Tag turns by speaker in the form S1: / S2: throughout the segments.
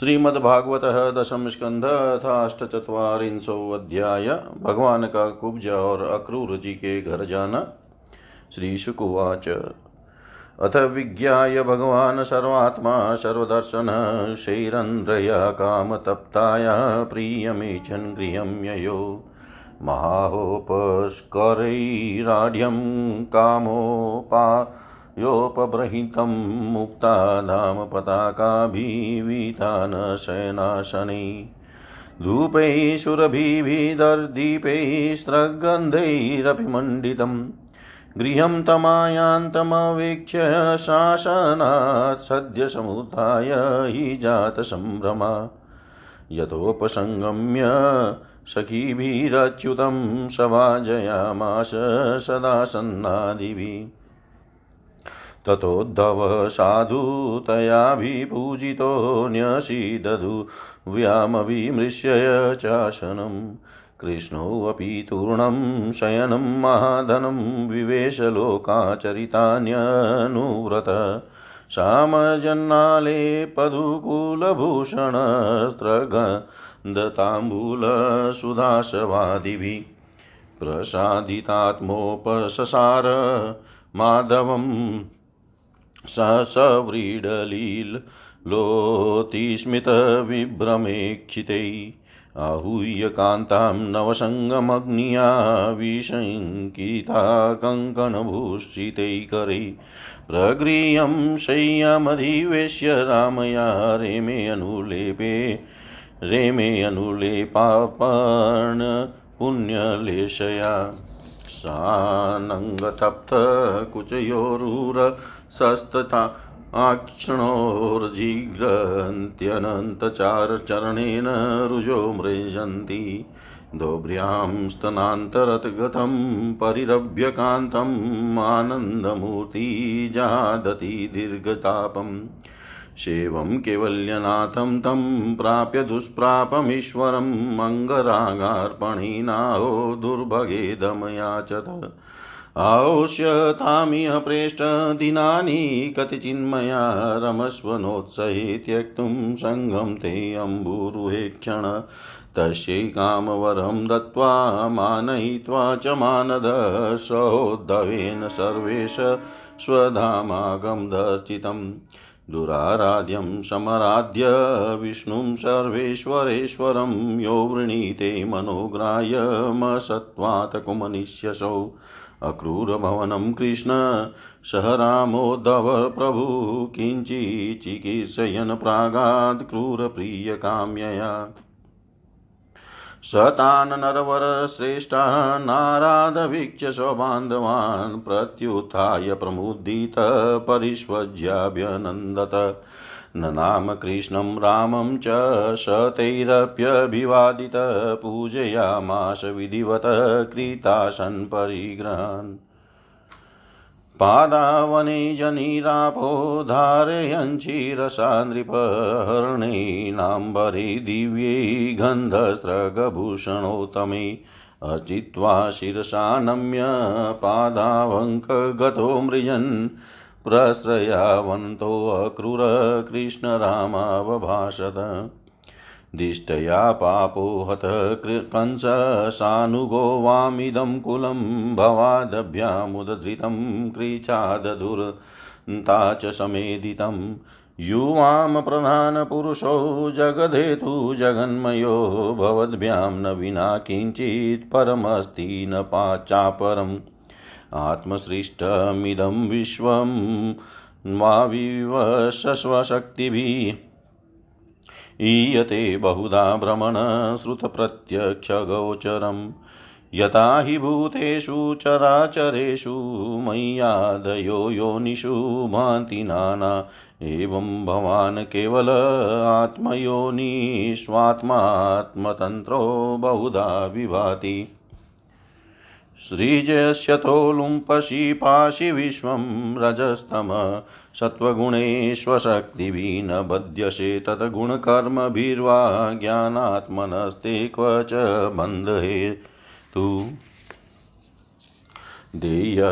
S1: श्रीमद्भागवत दशम स्कंध अष्टचत्वारिंशो अध्याय। भगवान का कुब्ज और अक्रूर जी के घर जाना। श्रीशुकुवाच। अथ विज्ञाय भगवान् सर्वात्मा सर्वदर्शन शैरन्द्रया कामतप्ताया प्रियमेचन् गृहं ययो। महाहोपस्करैराढ्यं कामोपा योपबृहितं मुक्तानां पताकाभिवीतान् शयनाशनै धूपैः सुरभिभिदर्दीपैः स्रग्गन्धैरपि मण्डितम्। गृहं तमायान्तमवेक्ष्य शासनात् सद्य समुत्थाय हि जातसम्भ्रमा। यतोपसङ्गम्य सखीभिरच्युतं सभाजयामास सदा सन्नादिभिः ततोद्धव साधु तयाभिपूजितो न्यसीदधु व्यामविमृश्य चासनं कृष्णोऽपि तूर्णं शयनं महाधनं विवेशलोकाचरितान्यनुव्रत। सामजन्नाले पदुकुलभूषणस्त्रगन्धताम्बूलसुधासवादिभिः प्रसादितात्मोपससार माधवम् ससव्रीडलीलोतिस्मितविभ्रमेक्षितै आहूय कान्तां नवसङ्गमग्न्या विशङ्किता कङ्कणभूषितैकरै प्रगृह्यं शय्यामधिवेश्य रामया रेमे अनुलेपे रेमे अनुलेपापर्ण पुण्यलेशया सानङ्गतप्तकुचयोरुरसस्तथा आक्षणोर्जिघ्रन्त्यनन्तचारचरणेन रुजो मृजन्ति। दोभ्र्यां स्तनान्तरतगतं परिरभ्यकान्तम् आनन्दमूर्ति जादति दीर्घतापम्। सेवं केवल्यनाथं तं प्राप्य दुष्प्रापमीश्वरम् अङ्गरागार्पणिनाहो दुर्भगे दमयाचत। औष्यतामिह प्रेष्टदिनानि कतिचिन्मया रमस्वनोत्सहे त्यक्तुं सङ्गं ते अम्बुरुहे क्षण तस्यै कामवरं दत्त्वा मानयित्वा च मानद सहोद्धवेन सर्वेश स्वधामागं दर्शितम्। दुराराध्यं समराध्य विष्णुं सर्वेश्वरेश्वरं यो वृणीते मनोग्राह्यमसत्त्वात् कुमनिष्यसौ। अक्रूरभवनं कृष्ण। सह रामोद्धव प्रभु किञ्चिचिकीर्षयन् प्रागात् क्रूरप्रियकाम्यया स तान् नरवरश्रेष्ठा नारादवीक्ष्य स्वबान्धवान्, प्रत्युत्थाय प्रमुदित, परिष्वज्याभ्यनन्दत। ननाम कृष्णं रामं च शतैरप्यभिवादित पूजयामास विधिवत कृतासन् परिग्रहान्। पादावने जनिरापो धारयञ्चिरसा नृपहर्णेनाम्बरे दिव्यै गन्धस्रगभूषणोत्तमे अर्चित्वा शिरसा नम्य पादावङ्कगतो मृजन्। प्रस्रयावन्तोऽक्रूरकृष्णरामावभाषत दिष्टया पापो हत कंससानुगो वामिदं कुलं भवादभ्यामुदधृतं क्रीचादधुरन्ता च समेदितम् युवां प्रधानपुरुषो जगधेतु जगन्मयो भवद्भ्यां न विना किञ्चित् परमस्ति न पाचापरम्। आत्मसृष्टमिदं विश्वं वा विवशस्वशक्तिभिः ईयते बहुधा भ्रमणश्रुतप्रत्यक्षगोचरम् यथा हि भूतेषु चराचरेषु मय्यादयो योनिषु भान्ति नाना। एवं भवान् केवल आत्मयोनिष्वात्मात्मतन्त्रो बहुधा विभाति। सृजस्यतो लुम्पसि पाशि विश्वं रजस्तम। सत्त्वगुणेष्वशक्तिभिः न बध्यसे तद्गुणकर्मभिर्वा ज्ञानात्मनस्ते क्व च बन्धहे तु देय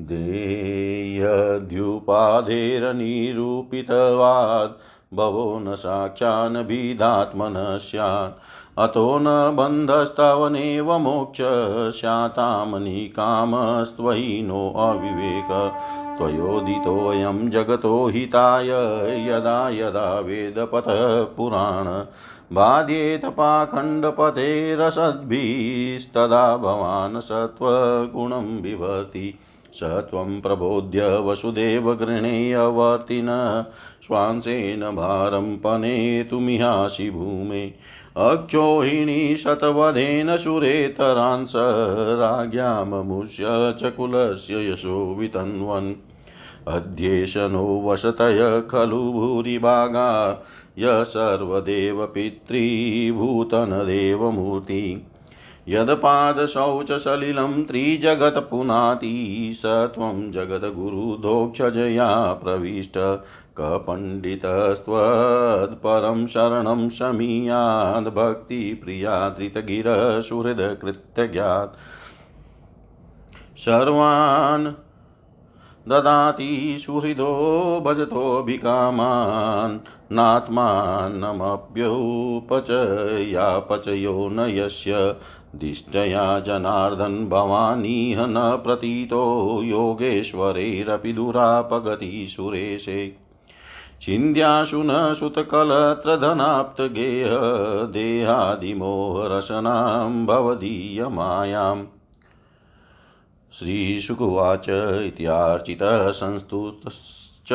S1: देयद्युपाधेरनिरूपितवात् भवो न साक्षान्भिदात्मनः स्यात्। अतो न बन्धस्तवनेव मोक्ष स्यातामनिकामस्त्वयि नो अविवेक। त्वयोदितोऽयं जगतो हिताय, यदा यदा वेदपथः पुराण बाध्येत पाखण्डपतेरसद्भिस्तदा भवान् सत्त्वगुणं विभति स त्वं प्रबोध्य वसुदेव गृह्णेयवर्तिन स्वांसेन भारं पनेतुमिहासि भूमे। अक्षोहिणी शतवधेन सुरेतरांस राज्ञाममुष्य च कुलस्य यशो वितन्वन्। अध्येशनो वसतय खलु भूरिभागा। य सर्वदेव यदपादशौचसलिलं त्रिजगत्पुनाति स त्वं जगद्गुरुदोक्षजया प्रविष्ट कपण्डितस्त्वत्परं शरणं शमीयाद्भक्तिप्रिया धृतगिरसुहृदकृत्यज्ञात् सर्वान् ददाति सुहृदो भजतोऽभिकामान्। नात्मानमप्युपचयापचयो न यस्य दिष्टया जनार्दन भवानीह न प्रतीतो योगेश्वरैरपि दुरापगति सुरेशे। छिन्द्याशु न सुतकलत्रधनाप्तगेह देहादिमोहरसनां भवदीयमायाम् श्रीशुकुवाच इत्यार्चितः संस्तुतश्च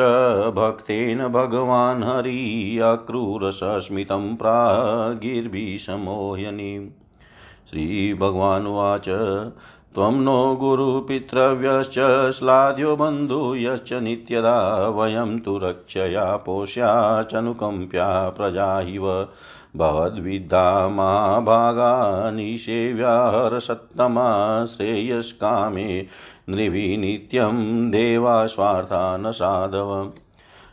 S1: भक्तेन भगवान् हरि अक्रूरसस्मितं प्रागिर्भिसमोह्यनीम् श्रीभगवानुवाच। त्वं नो गुरुपितृव्यश्च श्लाघ्यो बन्धु यश्च नित्यदा वयं तु रक्षया पोष्या चनुकम्प्या प्रजा इव भवद्विद्धा महाभागा निषेव्या हरसत्तमा श्रेयस्कामे। नृभिनित्यं देवा स्वार्था न साधवम्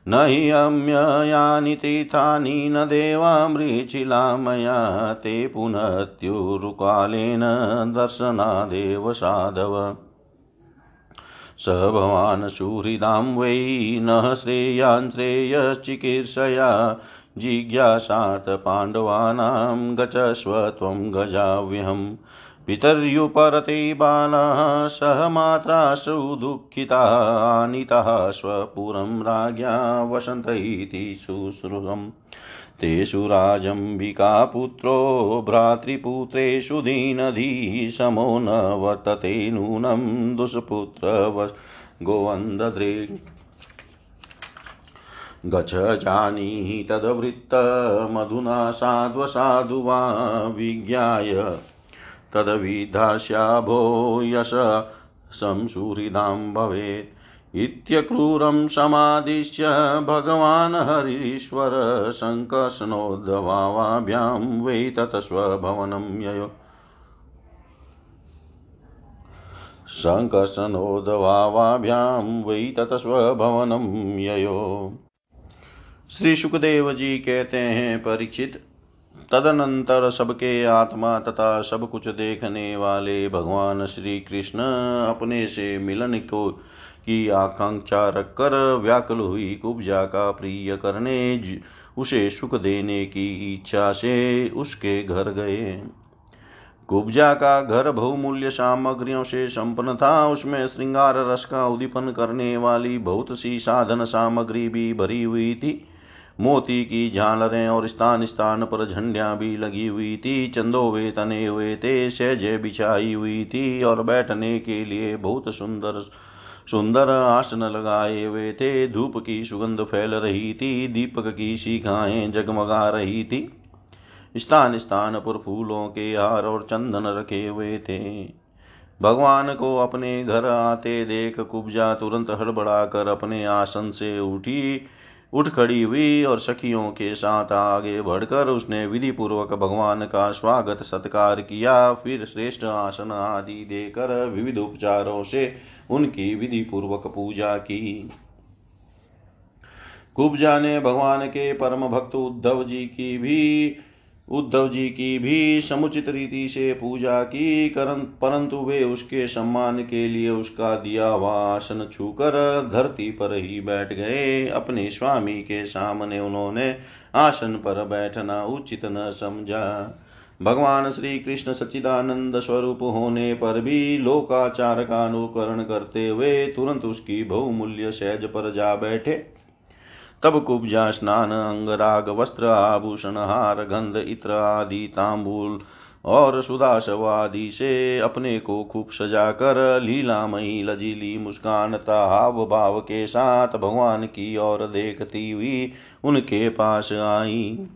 S1: न हि अम्ययानि तीर्थानि न देवामृचिला मया ते पुनत्युरुकालेन दर्शनादेव साधव। स भवान् सुहृदां वै नः श्रेयान् श्रेयश्चिकीर्षया जिज्ञासात् पाण्डवानां गचस्व त्वं गजाव्यहम्। पितर्युपरते बालाः सह मात्रासु दुःखितानितः स्वपुरं राज्ञा वसन्त इति शुश्रुतम् तेषु राजम्बिकापुत्रो भ्रातृपुत्रेषु दीनधी समो न वर्तते नूनं दुष्पुत्र गोवन्दद्रे गच्छ जानीहि तद्वृत्तमधुना साध्वसाधु वा विज्ञाय तद्विधास्याभो यश संसुहृदां भवेत्। इत्यक्रूरं समादिश्य भगवान् हरीश्वर सङ्कर्षणोद्भवाभ्यां वै ततस्वभवनं ययो। वै ततस्वभवनं ययो। श्री सुखदेव जी कहते हैं, परीक्षित तदनंतर सबके आत्मा तथा सब कुछ देखने वाले भगवान श्री कृष्ण अपने से मिलन को की आकांक्षा रखकर व्याकुल हुई कुब्जा का प्रिय करने उसे सुख देने की इच्छा से उसके घर गए। कुब्जा का घर बहुमूल्य सामग्रियों से संपन्न था। उसमें श्रृंगार, रस का उद्दीपन करने वाली बहुत सी साधन सामग्री भी भरी हुई थी। मोती की झालरें और स्थान स्थान पर झंडियाँ भी लगी हुई थी। चंदोवे तने हुए थे सहजे बिछाई हुई थी और बैठने के लिए बहुत सुंदर सुंदर आसन लगाए हुए थे। धूप की सुगंध फैल रही थी, दीपक की शिखाएँ जगमगा रही थी। स्थान स्थान पर फूलों के हार और चंदन रखे हुए थे। भगवान को अपने घर आते देख कुब्जा तुरंत हड़बड़ा कर अपने आसन से उठी। उठ खड़ी हुई और सखियों के साथ आगे बढ़कर उसने विधि पूर्वक भगवान का स्वागत सत्कार किया। फिर श्रेष्ठ आसन आदि देकर विविध उपचारों से उनकी विधि पूर्वक पूजा की। कुब्जा ने भगवान के परम भक्त उद्धव जी की भी उद्धव जी की भी समुचित रीति से पूजा की परंतु वे उसके सम्मान के लिए उसका दिया हुआ आसन छूकर धरती पर ही बैठ गए। अपने स्वामी के सामने उन्होंने आसन पर बैठना उचित न समझा। भगवान श्री कृष्ण सच्चिदानंद स्वरूप होने पर भी लोकाचार का अनुकरण करते हुए तुरंत उसकी बहुमूल्य सहज पर जा बैठे। तब कुब्जा, स्नान, अंगराग, वस्त्र, आभूषण, हार, गंध, इत्र आदि, तांबूल और सुदाशवादि से अपने को खूब सजाकर लीलामयी, लजीली, मुस्कान हाव भाव के साथ भगवान की ओर देखती हुई उनके पास आई।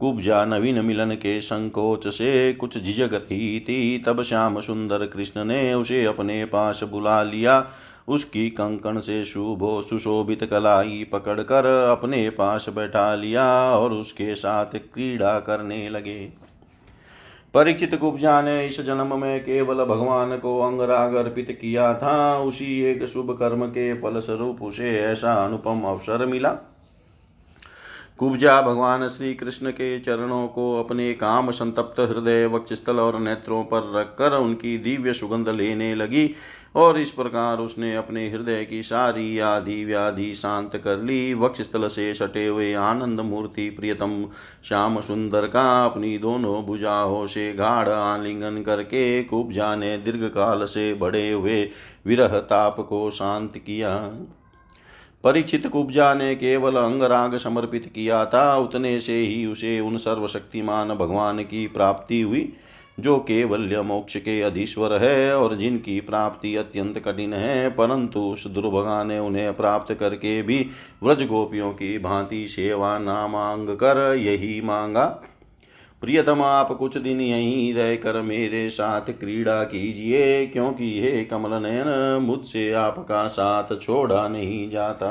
S1: कुब्जा नवीन मिलन के संकोच से कुछ झिझक रही थी। तब श्याम सुंदर कृष्ण ने उसे अपने पास बुला लिया उसकी कंकण से शुभो सुशोभित कलाई पकड़कर अपने पास बैठा लिया और उसके साथ क्रीड़ा करने लगे। परीक्षित कुब्जा ने इस जन्म में केवल भगवान को अंगराग अर्पित किया था। उसी एक शुभ कर्म के फल स्वरूप उसे ऐसा अनुपम अवसर मिला। कुब्जा भगवान श्री कृष्ण के चरणों को अपने काम संतप्त हृदय, वक्षस्थल और नेत्रों पर रखकर उनकी दिव्य सुगंध लेने लगी। और इस प्रकार उसने अपने हृदय की सारी आदि व्याधि शांत कर ली। वक्षस्थल से सटे हुए आनंद मूर्ति प्रियतम श्याम सुंदर का अपनी दोनों भुजाओं से गाढ़ आलिंगन करके कुब्जा ने दीर्घ काल से बड़े हुए विरह ताप को शांत किया। परीक्षित कुब्जा ने केवल अंगराग समर्पित किया था। उतने से ही उसे उन सर्वशक्तिमान भगवान की प्राप्ति हुई। जो केवल्य मोक्ष के अधीश्वर है और जिनकी प्राप्ति अत्यंत कठिन है, परंतु उस दुर्भगा ने उन्हें प्राप्त करके भी व्रज गोपियों की भांति सेवा नामांग कर यही मांगा। प्रियतम, आप कुछ दिन यहीं रहकर मेरे साथ क्रीड़ा कीजिए, क्योंकि हे कमल नयन मुझसे आपका साथ छोड़ा नहीं जाता।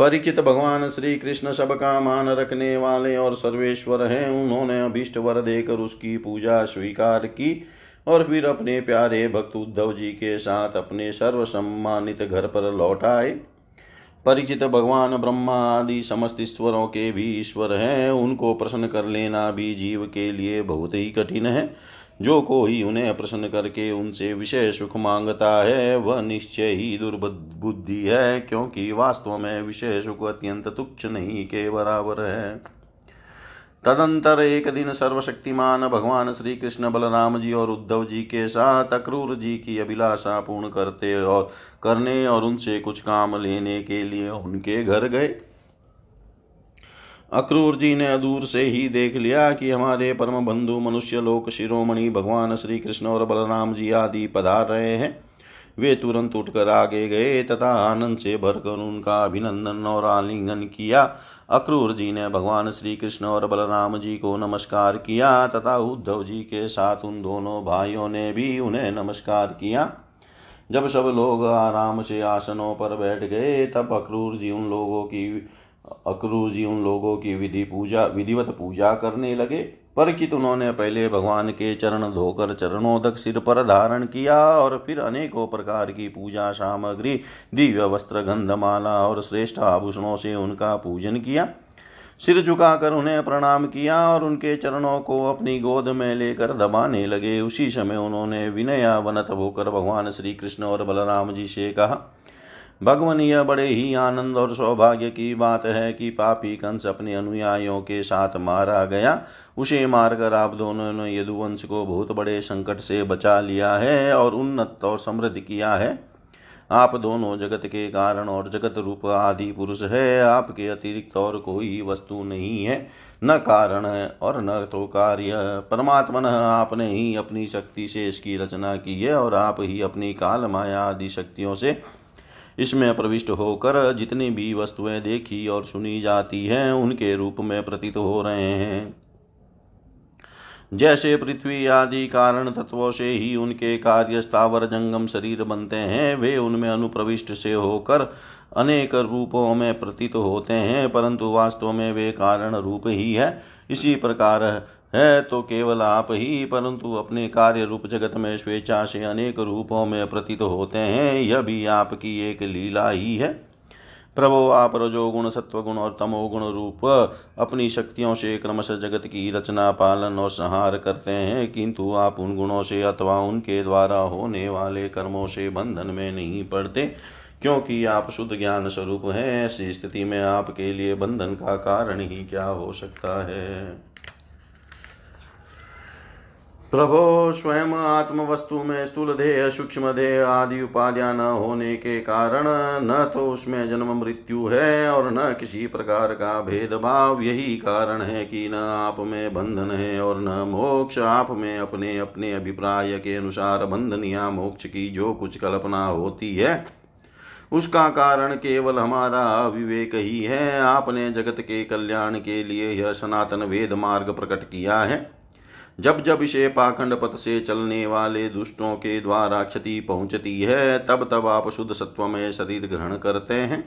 S1: परिचित भगवान श्री कृष्ण सबका मान रखने वाले और सर्वेश्वर हैं। उन्होंने अभिष्ट वर देकर उसकी पूजा स्वीकार की और फिर अपने प्यारे भक्त उद्धव जी के साथ अपने सर्व सम्मानित घर पर लौट आए। परिचित भगवान ब्रह्मा आदि समस्त ईश्वरों के भी ईश्वर हैं। उनको प्रसन्न कर लेना भी जीव के लिए बहुत ही कठिन है। जो कोई उन्हें प्रसन्न करके उनसे विषय सुख माँगता है, वह निश्चय ही दुर्बुद्धि है, क्योंकि वास्तव में विषय सुख अत्यंत तुच्छ नहीं, के बराबर है। तदंतर एक दिन सर्वशक्तिमान भगवान श्री कृष्ण बलराम जी और उद्धव जी के साथ अक्रूर जी की अभिलाषा पूर्ण करते और, करने और उनसे कुछ काम लेने के लिए उनके घर गए। अक्रूर जी ने दूर से ही देख लिया कि हमारे परम बंधु मनुष्य लोक शिरोमणि भगवान श्री कृष्ण और बलराम जी आदि पधार रहे हैं। वे तुरंत उठकर आगे गए तथा आनंद से भरकर उनका अभिनंदन और आलिंगन किया। अक्रूर जी ने भगवान श्री कृष्ण और बलराम जी को नमस्कार किया तथा उद्धव जी के साथ उन दोनों भाइयों ने भी उन्हें नमस्कार किया। जब सब लोग आराम से आसनों पर बैठ गए, तब अक्रूर जी उन लोगों की अक्रूर जी उन लोगों की विधि पूजा, विधिवत पूजा करने लगे। परिचित उन्होंने पहले भगवान के चरण धोकर चरणों तक सिर पर धारण किया और फिर अनेकों प्रकार की पूजा सामग्री, दिव्य वस्त्र, गंधमाला और श्रेष्ठ आभूषणों से उनका पूजन किया। सिर झुकाकर उन्हें प्रणाम किया और उनके चरणों को अपनी गोद में लेकर दबाने लगे। उसी समय उन्होंने विनयावनत होकर भगवान श्री कृष्ण और बलराम जी से कहा भगवान, यह बड़े ही आनंद और सौभाग्य की बात है कि पापी कंस अपने अनुयायियों के साथ मारा गया। उसे मारकर आप दोनों ने यदुवंश को बहुत बड़े संकट से बचा लिया है और उन्नत और समृद्ध किया है। आप दोनों जगत के कारण और जगत रूप आदि पुरुष है। आपके अतिरिक्त और कोई वस्तु नहीं है। न कारण है और न तो कार्य परमात्मन, आपने ही अपनी शक्ति से इसकी रचना की है और आप ही अपनी काल माया आदि शक्तियों से इसमें प्रविष्ट होकर जितनी भी वस्तुएँ देखी और सुनी जाती हैं, उनके रूप में प्रतीत हो रहे हैं। जैसे पृथ्वी आदि कारण तत्वों से ही उनके कार्य स्थावर जंगम शरीर बनते हैं, वे उनमें अनुप्रविष्ट से होकर अनेक रूपों में प्रतीत होते हैं, परंतु वास्तव में वे कारण रूप ही है। इसी प्रकार है तो केवल आप ही, परंतु अपने कार्य रूप जगत में स्वेच्छा से अनेक रूपों में प्रतीत होते हैं, यह भी आपकी एक लीला ही है। प्रभो, आप रजोगुण, सत्वगुण और तमोगुण रूप अपनी शक्तियों से क्रमशः जगत की रचना, पालन और संहार करते हैं, किंतु आप उन गुणों से अथवा उनके द्वारा होने वाले कर्मों से बंधन में नहीं पड़ते, क्योंकि आप शुद्ध ज्ञान स्वरूप हैं। ऐसी स्थिति में आपके लिए बंधन का कारण ही क्या हो सकता है? प्रभो, स्वयं आत्म वस्तु में स्थूल देह सूक्ष्म देह आदि उपाधियाँ न होने के कारण न तो उसमें जन्म मृत्यु है और न किसी प्रकार का भेदभाव। यही कारण है कि न आप में बंधन है और न मोक्ष। आप में अपने अपने अभिप्राय के अनुसार बंधन या मोक्ष की जो कुछ कल्पना होती है, उसका कारण केवल हमारा अविवेक ही है। आपने जगत के कल्याण के लिए यह सनातन वेद मार्ग प्रकट किया है। जब जब इसे पाखंड पथ से चलने वाले दुष्टों के द्वारा क्षति पहुँचती है, तब तब आप शुद्ध सत्व में शरीर ग्रहण करते हैं।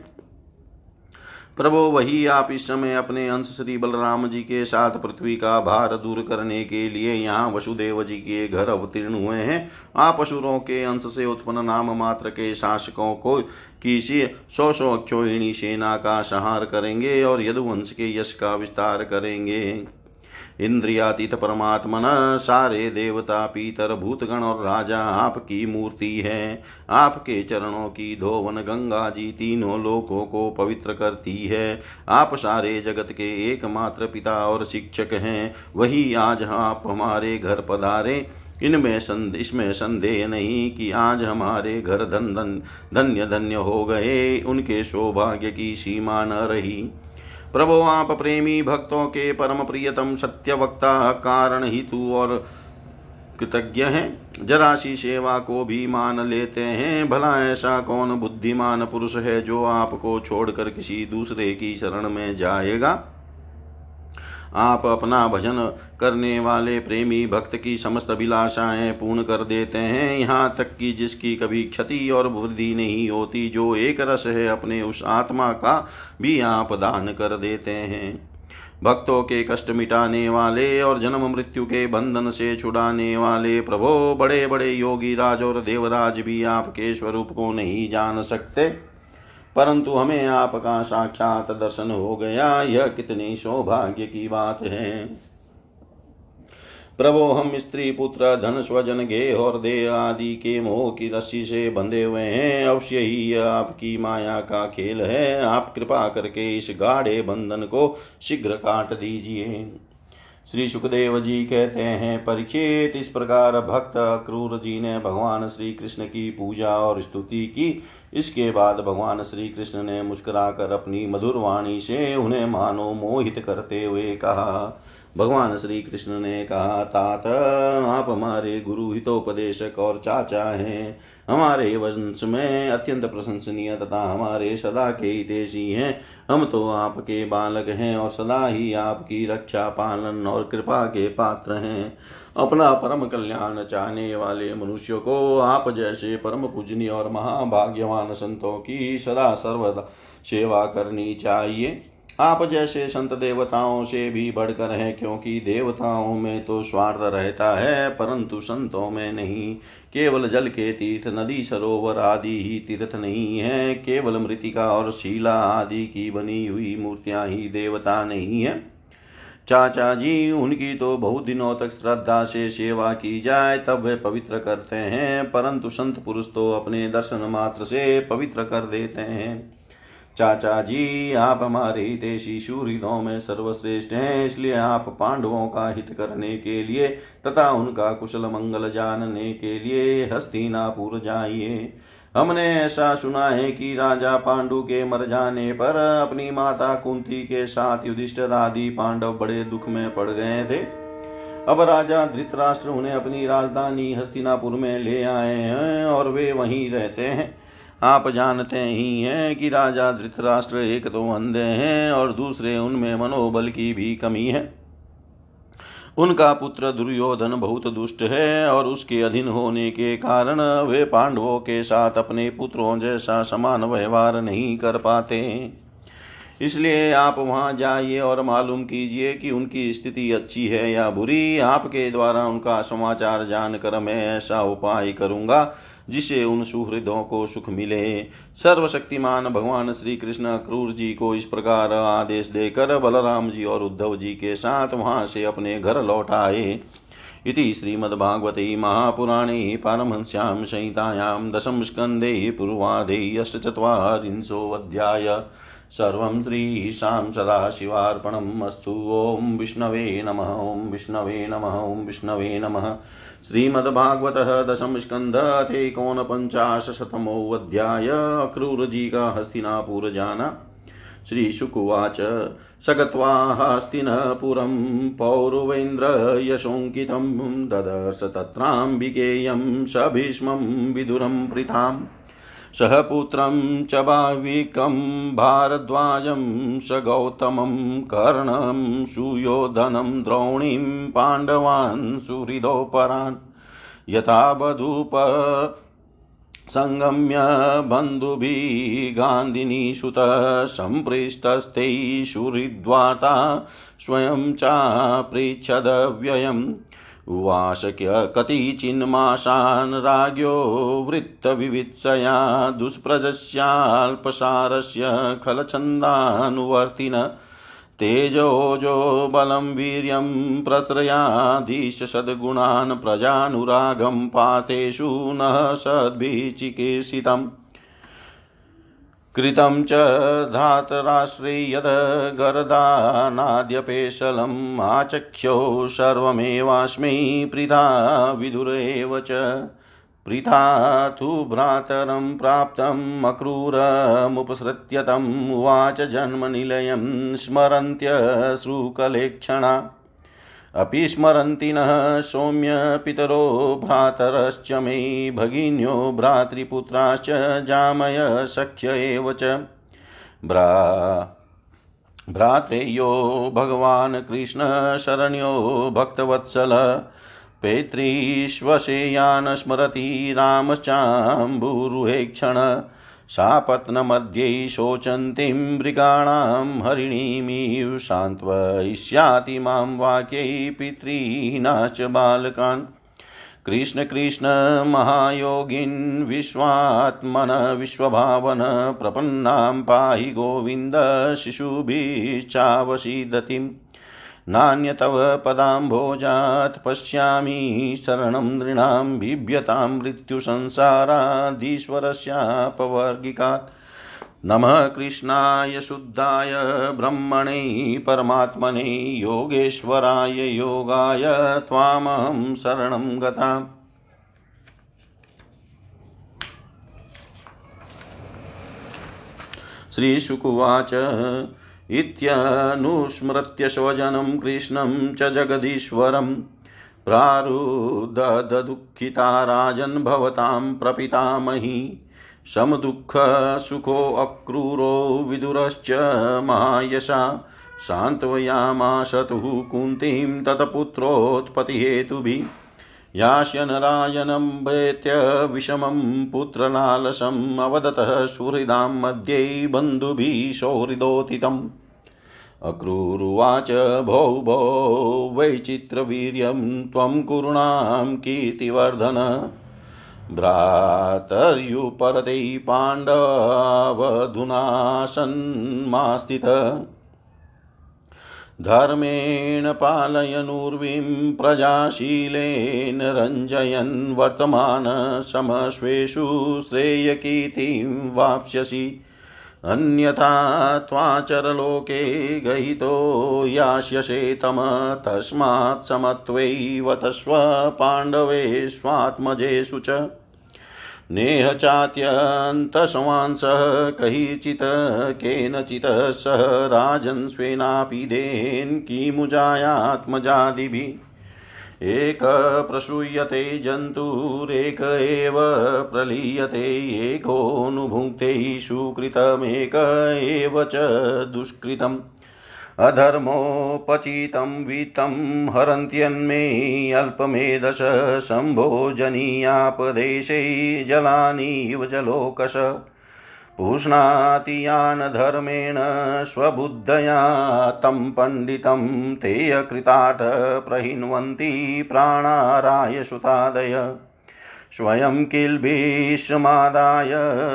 S1: प्रभो, वही आप इस समय अपने अंश श्री बलराम जी के साथ पृथ्वी का भार दूर करने के लिए यहाँ वसुदेव जी के घर अवतीर्ण हुए हैं। आप असुरों के अंश से उत्पन्न नाम मात्र के शासकों को किसी सौ सौ अक्षोहिणी सेना का संहार करेंगे और यदुवंश के यश का विस्तार करेंगे। इंद्रियातीत परमात्मन सारे देवता, पीतर, भूतगण और राजा आपकी मूर्ति है। आपके चरणों की धोवन गंगा जी तीनों लोकों को पवित्र करती है। आप सारे जगत के एकमात्र पिता और शिक्षक हैं। वही आज आप हमारे घर पधारे। इनमें संद, इसमें संदेह नहीं कि आज हमारे घर धन धन, धन्य धन्य हो गए। उनके सौभाग्य की सीमा न रही। प्रभो आप प्रेमी भक्तों के परम प्रियतम सत्य वक्ता कारण हितु और कृतज्ञ हैं। जरासी सेवा को भी मान लेते हैं। भला ऐसा कौन बुद्धिमान पुरुष है जो आपको छोड़कर किसी दूसरे की शरण में जाएगा? आप अपना भजन करने वाले प्रेमी भक्त की समस्त अभिलाषाएँ पूर्ण कर देते हैं। यहाँ तक कि जिसकी कभी क्षति और वृद्धि नहीं होती, जो एक रस है अपने उस आत्मा का भी आप दान कर देते हैं। भक्तों के कष्ट मिटाने वाले और जन्म मृत्यु के बंधन से छुड़ाने वाले प्रभो बड़े बड़े योगी राज और देवराज भी आपके स्वरूप को नहीं जान सकते। परंतु हमें आपका साक्षात दर्शन हो गया। यह कितनी सौभाग्य की बात है। प्रभो, हम स्त्री, पुत्र, धन, स्वजन गे और दे आदि के मोह की रस्सी से बंधे हुए हैं। अवश्य ही यह आपकी माया का खेल है। आप कृपा करके इस गाढ़े बंधन को शीघ्र काट दीजिए। श्री सुखदेव जी कहते हैं परीक्षित इस प्रकार भक्त अक्रूर जी ने भगवान श्री कृष्ण की पूजा और स्तुति की। इसके बाद भगवान श्री कृष्ण ने मुस्कुराकर अपनी मधुर वाणी से उन्हें मानो मोहित करते हुए कहा भगवान श्री कृष्ण ने कहा, तात, आप हमारे गुरु हितोपदेशक और चाचा हैं। हमारे वंश में अत्यंत प्रशंसनीय तथा हमारे सदा के हितेशी हैं। हम तो आपके बालक हैं और सदा ही आपकी रक्षा, पालन और कृपा के पात्र हैं। अपना परम कल्याण चाहने वाले मनुष्य को आप जैसे परम पूजनीय और महाभाग्यवान संतों की सदा सर्वदा सेवा करनी चाहिए। आप जैसे संत देवताओं से भी बढ़कर है, क्योंकि देवताओं में तो स्वार्थ रहता है, परंतु संतों में नहीं। केवल जल के तीर्थ, नदी, सरोवर आदि ही तीर्थ नहीं है, केवल मृतिका और शीला आदि की बनी हुई मूर्तियाँ ही देवता नहीं है। चाचा जी, उनकी तो बहुत दिनों तक श्रद्धा से सेवा की जाए, तब वे पवित्र करते हैं, परंतु संत पुरुष तो अपने दर्शन मात्र से पवित्र कर देते हैं। चाचा जी, आप हमारे देशी शूरिदों में सर्वश्रेष्ठ हैं, इसलिए आप पांडवों का हित करने के लिए तथा उनका कुशल मंगल जानने के लिए हस्तिनापुर जाइए। हमने ऐसा सुना है कि राजा पांडु के मर जाने पर अपनी माता कुंती के साथ युधिष्ठिर आदि पांडव बड़े दुख में पड़ गए थे। अब राजा धृतराष्ट्र उन्हें अपनी राजधानी हस्तिनापुर में ले आए हैं और वे वहीं रहते हैं। आप जानते ही हैं कि राजा धृतराष्ट्र एक तो अंधे हैं और दूसरे उनमें मनोबल की भी कमी है। उनका पुत्र दुर्योधन बहुत दुष्ट है और उसके अधीन होने के कारण वे पांडवों के साथ अपने पुत्रों जैसा समान व्यवहार नहीं कर पाते। इसलिए आप वहाँ जाइए और मालूम कीजिए कि उनकी स्थिति अच्छी है या बुरी। आपके द्वारा उनका समाचार जानकर मैं ऐसा उपाय करूँगा जिससे उन सुहृदों को सुख मिले। सर्वशक्तिमान भगवान श्री कृष्ण क्रूर जी को इस प्रकार आदेश देकर बलराम जी और उद्धव जी के साथ वहाँ से अपने घर लौट आए। इति श्रीमद्भागवते महापुराणे पारमहंस्यां संहितायां दशम स्कन्धे पूर्वाधे अष्टचत्वारिंशोऽध्याय। सर्वं श्रीशां सदाशिवार्पणम् अस्तु। ॐ विष्णवे नमः, ॐ विष्णवे नमः, ॐ विष्णवे नमः। श्रीमद्भागवतः दशमस्कन्धतेकोनपञ्चाशतमोऽध्याय अक्रूरजी का हस्तिनापुर श्रीशुकुवाच। स गत्वा हस्तिनपुरं पौरवेन्द्रयशोऽङ्कितं ददर्श तत्राम्बिकेयं स भीष्मं विदुरं पृथाम् सह च भाविकं भारद्वाजं स गौतमं कर्णं सुयोधनं द्रौणीं पाण्डवान् सुहृदोपरान् यथा बधूप सङ्गम्य बन्धुभिः गान्धिनीसुतः सम्पृष्टस्ते सुहृद्वाता स्वयं चापृच्छदव्ययम् उवास कतिचिन्मासान् राज्ञो वृत्तविवित्सया दुष्प्रजस्याल्पसारस्य खलछन्दानुवर्तिन तेजोजो बलं वीर्यं प्रत्रयाधीश सद्गुणान् प्रजानुरागं पातेषु नः सद्भिचिकीर्षितम्। कृतं च धातराष्ट्रे यद् गर्दानाद्यपेशलम् आचख्यो सर्वमेवास्मै पृथा विदुर एव च। पृथा तु भ्रातरं प्राप्तम् अक्रूरमुपसृत्य तम् उवाच जन्मनिलयं स्मरन्त्यश्रुकलेक्षणा अपि स्मरन्ति नः सौम्य पितरो भ्रातरश्च मे भगिन्यो भ्रातृपुत्राश्च जामय सख्य एव च। भ्रा भ्रात्रेयो भगवान् कृष्णशरण्यो भक्तवत्सल पैतृष्वशेयान् स्मरति रामश्चाम्बुरुहे क्षण शापत्नमध्ये शोचन्तीं मृगाणां हरिणीमिव सान्त्वयिष्याति माँ वाक्यै पितॄणा च बालकान्। कृष्ण कृष्ण महायोगिन् विश्वात्मन विश्वभावन प्रपन्नां पाहि गोविन्द शिशुभिश्चावसीदतिम् नान्यतव पदाम्भोजात् पश्यामि शरणं नृणां बिभ्यतां मृत्युसंसाराधीश्वरस्यापवर्गिकात् नमः कृष्णाय शुद्धाय ब्रह्मणे परमात्मने योगेश्वराय योगाय त्वामहं शरणं गताम्। श्रीशुकुवाच इत्यनुस्मृत्य स्वजनं कृष्णं च जगदीश्वरम् प्रारुददुःखिता राजन् भवतां प्रपितामही समदुःखसुखोऽक्रूरो विदुरश्च महायशा सान्त्वयामाशतुः कुन्तीं तत्पुत्रोत्पत्तिहेतुभिः यास्यनरायणं वेत्य विषमं पुत्रलालसम् अवदतः सुहृदां मध्ये बन्धुभिः सौहृदोतितम् अक्रूरुवाच भो भो वैचित्रवीर्यं त्वं कुरुणां कीर्तिवर्धन। भ्रातर्युपरते पाण्डवधुनासन्मास्थित धर्मेण पालयनुर्वीं प्रजाशीलेन रञ्जयन् वर्तमान समश्वेषु श्रेयकीर्तिं वाप्स्यसि। अन्यथा त्वाचरलोके गहितो यास्यसे तम तस्मात् समत्वैवतस्व पाण्डवेष्वात्मजेषु च। नेह चात्यन्तशवांसः कैचित् केनचित् सह राजन् स्वेनापि देन् किमुजायात्मजादिभिः। एक प्रसूयते जन्तुरेक एव प्रलीयते, एकोऽनुभुङ्क्ते सुकृतमेक एव च दुष्कृतम्। अधर्मोपचितं वित्तं हरन्त्यन्मे अल्पमेधस सम्भोजनीयापदेशे जलानीव जलोकश। पुष्णाति यान् धर्मेण स्वबुद्धया तं पण्डितं ते अकृतार्थ प्रहिन्वन्ति प्राणाराय स्वयं किल्बिषमादाय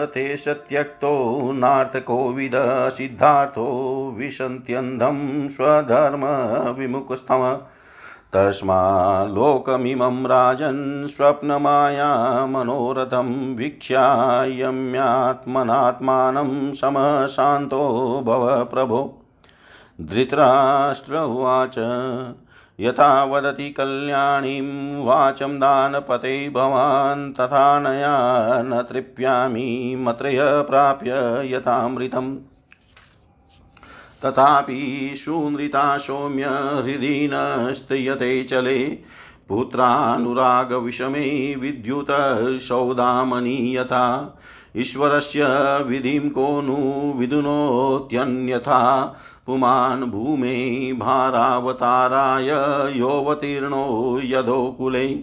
S1: ते सत्यक्तो नार्थकोविद सिद्धार्थो विशन्त्यन्धं स्वधर्मविमुखस्तम तस्माल्लोकमिमं राजन् स्वप्नमाया मनोरथं वीक्ष्यायम्यात्मनात्मानं समशान्तो भव प्रभो धृतराष्ट्र उवाच। यथा वदति कल्याणीं वाचं दानपते भवान् तथा नया न तृप्यामि मत्रय प्राप्य यथामृतम्। तथापि सुनृता सौम्य हृदि न स्त्रियते चले, पुत्रानुरागविषमे विद्युतसौदामनि यथा। ईश्वरस्य विधिं को नु विदुनोत्यन्यथा। पुमान् भूमे भारावताराय योऽवतीर्णो यदोकुले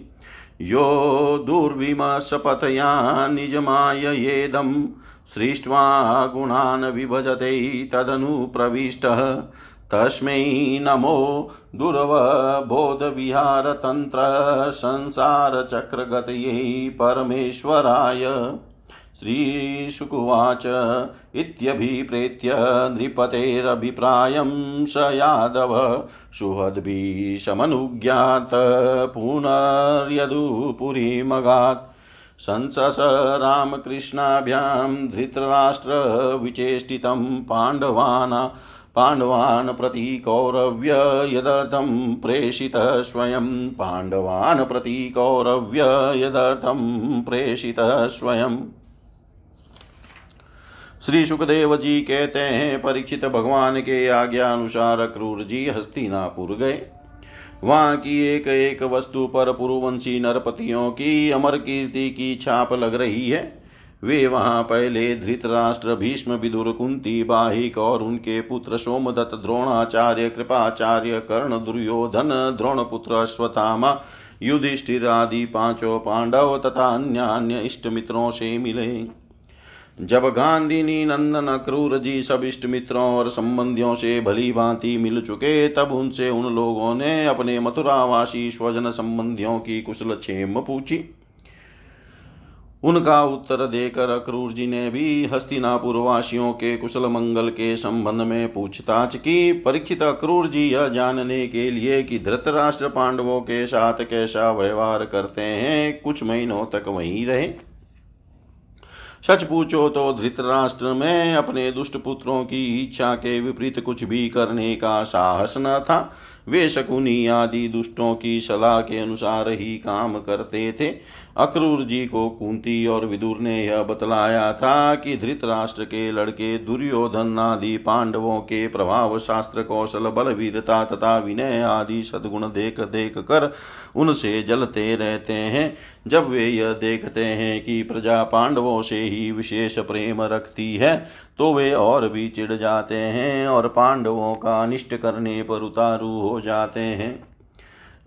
S1: यो दुर्विमशपतया निजमाययेदं सृष्ट्वा गुणान् विभजते तदनुप्रविष्टः। तस्मै नमो दुर्वबोधविहारतन्त्रसंसारचक्रगतये परमेश्वराय। श्रीशुकुवाच इत्यभिप्रेत्य नृपतेरभिप्रायं स यादव सुहद्भिशमनुज्ञात पुनर्यदुपुरीमगात्। संसस रामकृष्णाभ्यां धृतराष्ट्रविचेष्टितं पाण्डवाना पाण्डवान् प्रति कौरव्य यदर्थं प्रेषितः स्वयं। पाण्डवान् प्रति कौरव्य यदर्थं प्रेषितः स्वयं। श्री सुखदेव जी कहते हैं, परीक्षित भगवान के आज्ञा अनुसार क्रूर जी हस्तिनापुर गए। वहाँ की एक एक वस्तु पर पुरुवंशी नरपतियों की अमर कीर्ति की छाप लग रही है। वे वहाँ पहले धृतराष्ट्र, भीष्म, विदुर, कुंती, बाहिक और उनके पुत्र सोमदत्त, द्रोणाचार्य, कृपाचार्य, कर्ण, दुर्योधन, द्रोणपुत्र, अश्वत्थामा, युधिष्ठिर आदि पाँचों पांडव तथा अन्य अन्य इष्ट मित्रों से मिले। जब गांधीनी नंदन अक्रूर जी सब इष्ट मित्रों और संबंधियों से भली भांति मिल चुके, तब उनसे उन लोगों ने अपने मथुरावासी स्वजन संबंधियों की कुशल क्षेम पूछी। उनका उत्तर देकर अक्रूर जी ने भी हस्तिनापुर वासियों के कुशल मंगल के संबंध में पूछताछ की। परीक्षित अक्रूर जी यह जानने के लिए कि धृतराष्ट्र पांडवों के साथ कैसा व्यवहार करते हैं, कुछ महीनों तक वहीं रहे। सच पूछो तो धृतराष्ट्र में अपने दुष्ट पुत्रों की इच्छा के विपरीत कुछ भी करने का साहस न था। वे शकुनी आदि दुष्टों की सलाह के अनुसार ही काम करते थे। अक्रूर जी को कुंती और विदुर ने यह बतलाया था कि धृतराष्ट्र के लड़के दुर्योधन आदि पांडवों के प्रभाव, शास्त्र, कौशल बल वीरता तथा विनय आदि सद्गुण देख देख कर उनसे जलते रहते हैं। जब वे यह देखते हैं कि प्रजा पांडवों से ही विशेष प्रेम रखती है तो वे और भी चिढ़ जाते हैं और पांडवों का अनिष्ट करने पर उतारू हो जाते हैं।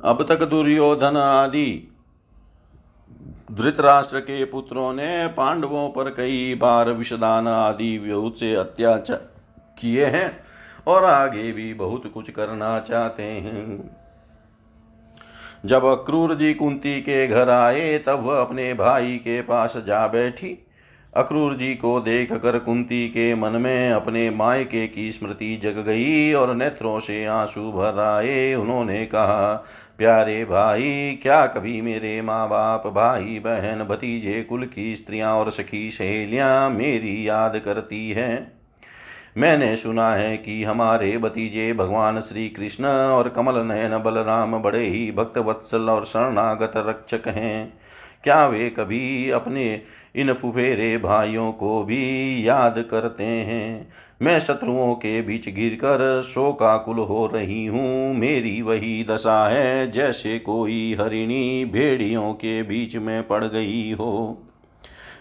S1: अब तक दुर्योधन आदि धृतराष्ट्र के पुत्रों ने पांडवों पर कई बार विषदान आदि व्यूत से अत्याचार किए हैं और आगे भी बहुत कुछ करना चाहते हैं। जब अक्रूर जी कुंती के घर आए, तब वह अपने भाई के पास जा बैठी। अक्रूर जी को देख कर कुंती के मन में अपने मायके की स्मृति जग गई और नेत्रों से आँसू भर आए। उन्होंने कहा, प्यारे भाई, क्या कभी मेरे माँ बाप भाई बहन भतीजे, कुल की स्त्रियाँ और सखी सहेलियाँ मेरी याद करती हैं? मैंने सुना है कि हमारे भतीजे भगवान श्री कृष्ण और कमल नयन बलराम बड़े ही भक्त, वत्सल और शरणागत रक्षक हैं। क्या वे कभी अपने इन फुफेरे भाइयों को भी याद करते हैं? मैं शत्रुओं के बीच गिरकर शोकाकुल हो रही हूँ। मेरी वही दशा है, जैसे कोई हरिणी भेड़ियों के बीच में पड़ गई हो।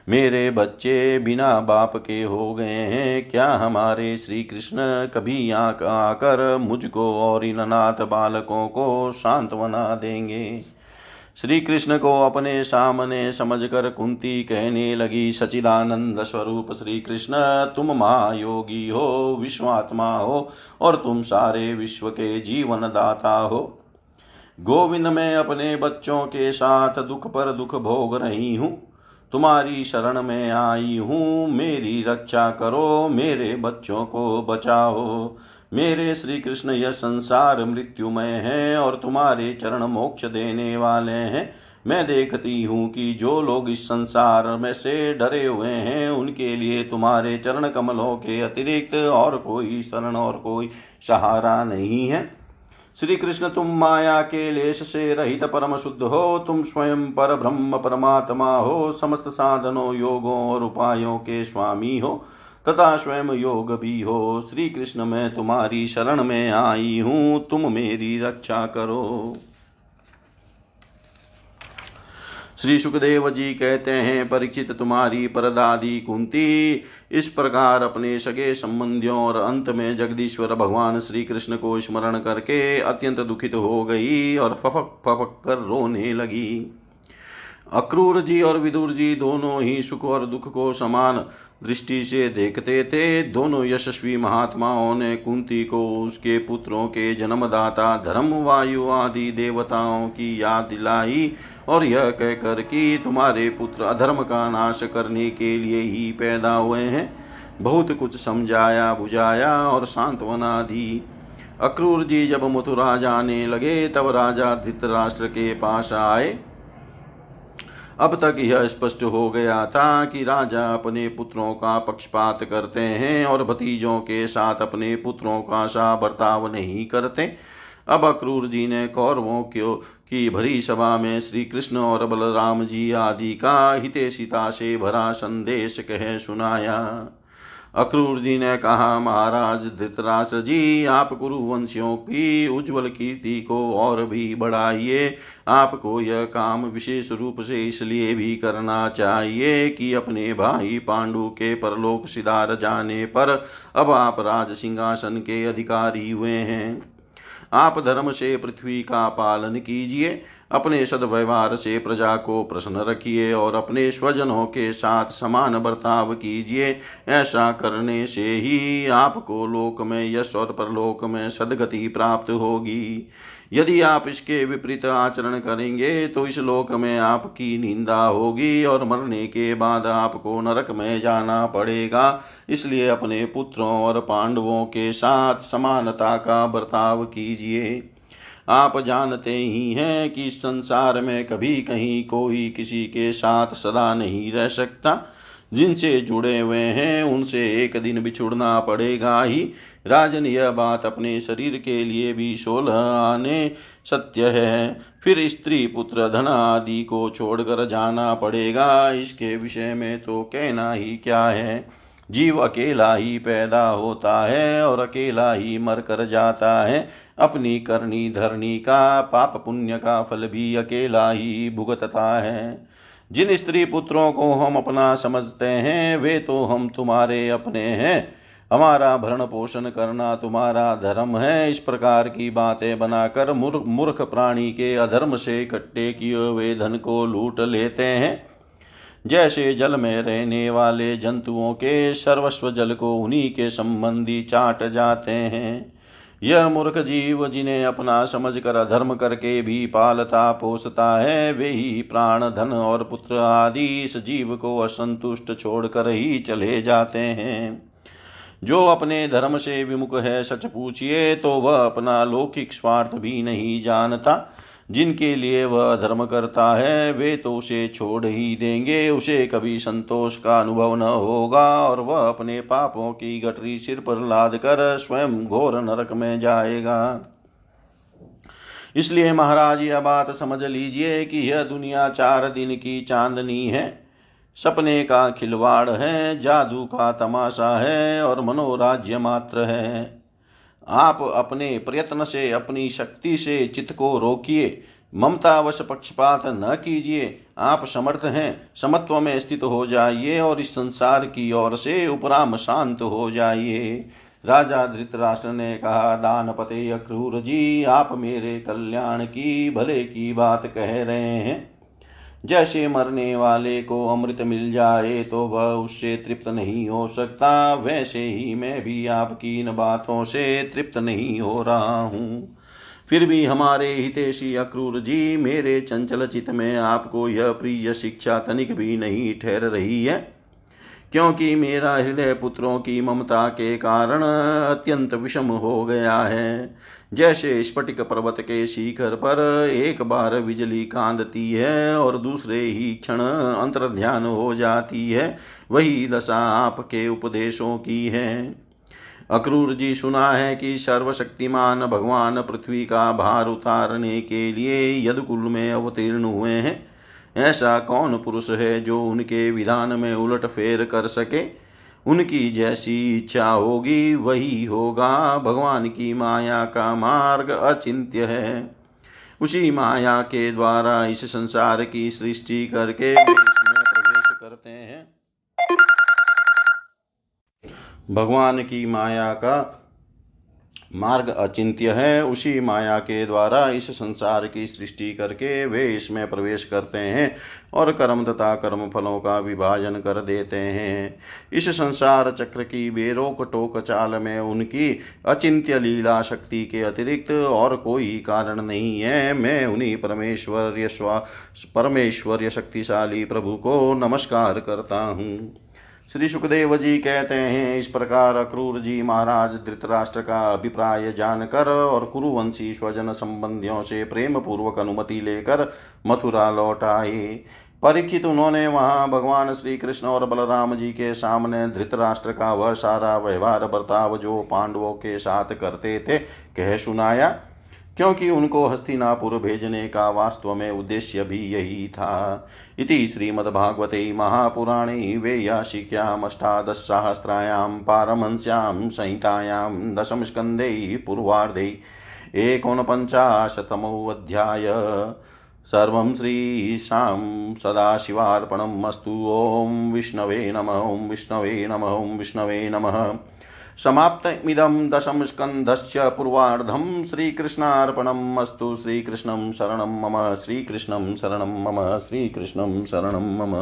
S1: मेरे बच्चे बिना बाप के हो गए हैं। क्या हमारे श्री कृष्ण कभी आकर मुझको और इन अनाथ बालकों को सांत्वना देंगे? श्री कृष्ण को अपने सामने समझकर कुंती कहने लगी, सचिदानंद स्वरूप श्री कृष्ण तुम महायोगी हो, विश्वात्मा हो, और तुम सारे विश्व के जीवन दाता हो। गोविंद, मैं अपने बच्चों के साथ दुख पर दुख भोग रही हूँ। तुम्हारी शरण में आई हूँ। मेरी रक्षा करो, मेरे बच्चों को बचाओ। मेरे श्री कृष्ण यह संसार मृत्युमय है और तुम्हारे चरण मोक्ष देने वाले हैं। मैं देखती हूँ कि जो लोग इस संसार में से डरे हुए हैं, उनके लिए तुम्हारे चरण कमलों के अतिरिक्त और कोई शरण और कोई सहारा नहीं है। श्री कृष्ण तुम माया के लेश से रहित परम शुद्ध हो। तुम स्वयं पर ब्रह्म परमात्मा हो। समस्त साधनों, योगों और उपायों के स्वामी हो। तथा स्वयं योग भी हो। श्री कृष्ण मैं तुम्हारी शरण में आई हूँ। तुम मेरी रक्षा करो। श्री सुखदेव जी कहते हैं, परीक्षित तुम्हारी परदादी कुंती। इस प्रकार अपने सगे संबंधियों और अंत में जगदीश्वर भगवान श्री कृष्ण को स्मरण करके अत्यंत दुखित हो गई और फपक फपक कर रोने लगी। अक्रूर जी और विदुर जी दोनों ही सुख और दुख को समान दृष्टि से देखते थे। दोनों यशस्वी महात्माओं ने कुंती को उसके पुत्रों के जन्मदाता, धर्म, वायु आदि देवताओं की याद दिलाई और यह कहकर कि तुम्हारे पुत्र अधर्म का नाश करने के लिए ही पैदा हुए हैं। बहुत कुछ समझाया, बुझाया और सांत्वना दी। अक्रूर जी जब मथुरा जाने लगे, तब राजा धृतराष्ट्र के पास आए। अब तक यह स्पष्ट हो गया था कि राजा अपने पुत्रों का पक्षपात करते हैं और भतीजों के साथ अपने पुत्रों का सा बर्ताव नहीं करते। अब अक्रूर जी ने कौरवों क्यों की भरी सभा में श्री कृष्ण और बलराम जी आदि का हितेशिता से भरा संदेश कह सुनाया। अक्रूर जी ने कहा, महाराज धृतराष्ट्र जी, आप कुरुवंशियों की उज्जवल कीर्ति को और भी बढ़ाइए। आपको यह काम विशेष रूप से इसलिए भी करना चाहिए कि अपने भाई पांडु के परलोक सिदार जाने पर अब आप राज सिंहासन के अधिकारी हुए हैं। आप धर्म से पृथ्वी का पालन कीजिए। अपने सदव्यवहार से प्रजा को प्रसन्न रखिए और अपने स्वजनों के साथ समान बर्ताव कीजिए। ऐसा करने से ही आपको लोक में यश और परलोक में सदगति प्राप्त होगी। यदि आप इसके विपरीत आचरण करेंगे तो इस लोक में आपकी निंदा होगी और मरने के बाद आपको नरक में जाना पड़ेगा। इसलिए अपने पुत्रों और पांडवों के साथ समानता का बर्ताव कीजिए। आप जानते ही हैं कि संसार में कभी कहीं कोई किसी के साथ सदा नहीं रह सकता। जिनसे जुड़े हुए हैं, उनसे एक दिन बिछुड़ना पड़ेगा ही। राजन, यह बात अपने शरीर के लिए भी सोलह आने सत्य है। फिर स्त्री, पुत्र, धन आदि को छोड़कर जाना पड़ेगा। इसके विषय में तो कहना ही क्या है? जीव अकेला ही पैदा होता है और अकेला ही मर कर जाता है। अपनी करनी धरनी का, पाप पुण्य का फल भी अकेला ही भुगतता है। जिन स्त्री पुत्रों को हम अपना समझते हैं, वे तो हम तुम्हारे अपने हैं। हमारा भरण पोषण करना तुम्हारा धर्म है। इस प्रकार की बातें बनाकर मूर्ख प्राणी के अधर्म से इकट्ठे किए हुए धन को लूट लेते हैं। जैसे जल में रहने वाले जंतुओं के सर्वस्व जल को उन्हीं के संबंधी चाट जाते हैं। यह मूर्ख जीव जिन्हें अपना समझ कर अधर्म करके भी पालता पोसता है, वे ही प्राण, धन और पुत्र आदि इस जीव को असंतुष्ट छोड़कर ही चले जाते हैं। जो अपने धर्म से विमुख है, सच पूछिए तो वह अपना लौकिक स्वार्थ भी नहीं जानता। जिनके लिए वह धर्म करता है, वे तो उसे छोड़ ही देंगे। उसे कभी संतोष का अनुभव न होगा और वह अपने पापों की गठरी सिर पर लाद कर स्वयं घोर नरक में जाएगा। इसलिए महाराज, यह बात समझ लीजिए कि यह दुनिया चार दिन की चांदनी है। सपने का खिलवाड़ है, जादू का तमाशा है और मनोराज्य मात्र है। आप अपने प्रयत्न से, अपनी शक्ति से चित्त को रोकिए। ममतावश पक्षपात न कीजिए। आप समर्थ हैं, समत्व में स्थित हो जाइए और इस संसार की ओर से उपराम शांत हो जाइए। राजा धृतराष्ट्र ने कहा दान पते अक्रूर जी, आप मेरे कल्याण की, भले की बात कह रहे हैं। जैसे मरने वाले को अमृत मिल जाए तो वह उससे तृप्त नहीं हो सकता। वैसे ही मैं भी आपकी इन बातों से तृप्त नहीं हो रहा हूँ। फिर भी हमारे हितेशी अक्रूर जी, मेरे चंचल चित में आपको यह प्रिय शिक्षा तनिक भी नहीं ठहर रही है। क्योंकि मेरा हृदय पुत्रों की ममता के कारण अत्यंत विषम हो गया है। जैसे स्फटिक पर्वत के शिखर पर एक बार बिजली कांदती है और दूसरे ही क्षण अंतर ध्यान हो जाती है, वही दशा आपके उपदेशों की है। अक्रूर जी सुना है कि सर्वशक्तिमान भगवान पृथ्वी का भार उतारने के लिए यदकुल में अवतीर्ण हुए हैं। ऐसा कौन पुरुष है जो उनके विधान में उलट फेर कर सके? उनकी जैसी इच्छा होगी, वही होगा। भगवान की माया का मार्ग अचिंत्य है। उसी माया के द्वारा इस संसार की सृष्टि करके इसमें प्रवेश करते हैं। भगवान की माया का मार्ग अचिंत्य है उसी माया के द्वारा इस संसार की सृष्टि करके वे इसमें प्रवेश करते हैं और कर्म तथा कर्म फलों का विभाजन कर देते हैं। इस संसार चक्र की बेरोक टोक चाल में उनकी अचिंत्य लीला शक्ति के अतिरिक्त और कोई कारण नहीं है। मैं उन्हीं परमेश्वर्य परमेश्वर्य शक्तिशाली प्रभु को नमस्कार करता हूँ। श्री सुखदेव जी कहते हैं, इस प्रकार अक्रूर जी महाराज धृतराष्ट्र का अभिप्राय जानकर और कुरुवंशी स्वजन संबंधियों से प्रेम पूर्वक अनुमति लेकर मथुरा लौट आए। परीक्षित उन्होंने वहाँ भगवान श्री कृष्ण और बलराम जी के सामने धृतराष्ट्र का वह सारा व्यवहार, बर्ताव जो पांडवों के साथ करते थे, कह सुनाया। क्योंकि उनको हस्तिनापुर भेजने का वास्तव में उद्देश्य भी यही था। इति श्रीमद्भागवते महापुराणे वेयाशिक्यामष्टादशसहस्रायां पारमहंस्यां संहितायां दशमस्कन्धे पूर्वार्धे एकोनपञ्चाशतमोऽध्याय। सर्वं श्रीशां सदाशिवार्पणम् अस्तु। ॐ विष्णवे नम, ॐ विष्णवे नम, ॐ विष्णवे नमः। समाप्तमिदं दशमस्कन्धस्य पूर्वार्धं श्रीकृष्णार्पणम् अस्तु श्रीकृष्णं शरणं मम श्रीकृष्णं शरणं मम श्रीकृष्णं शरणं मम।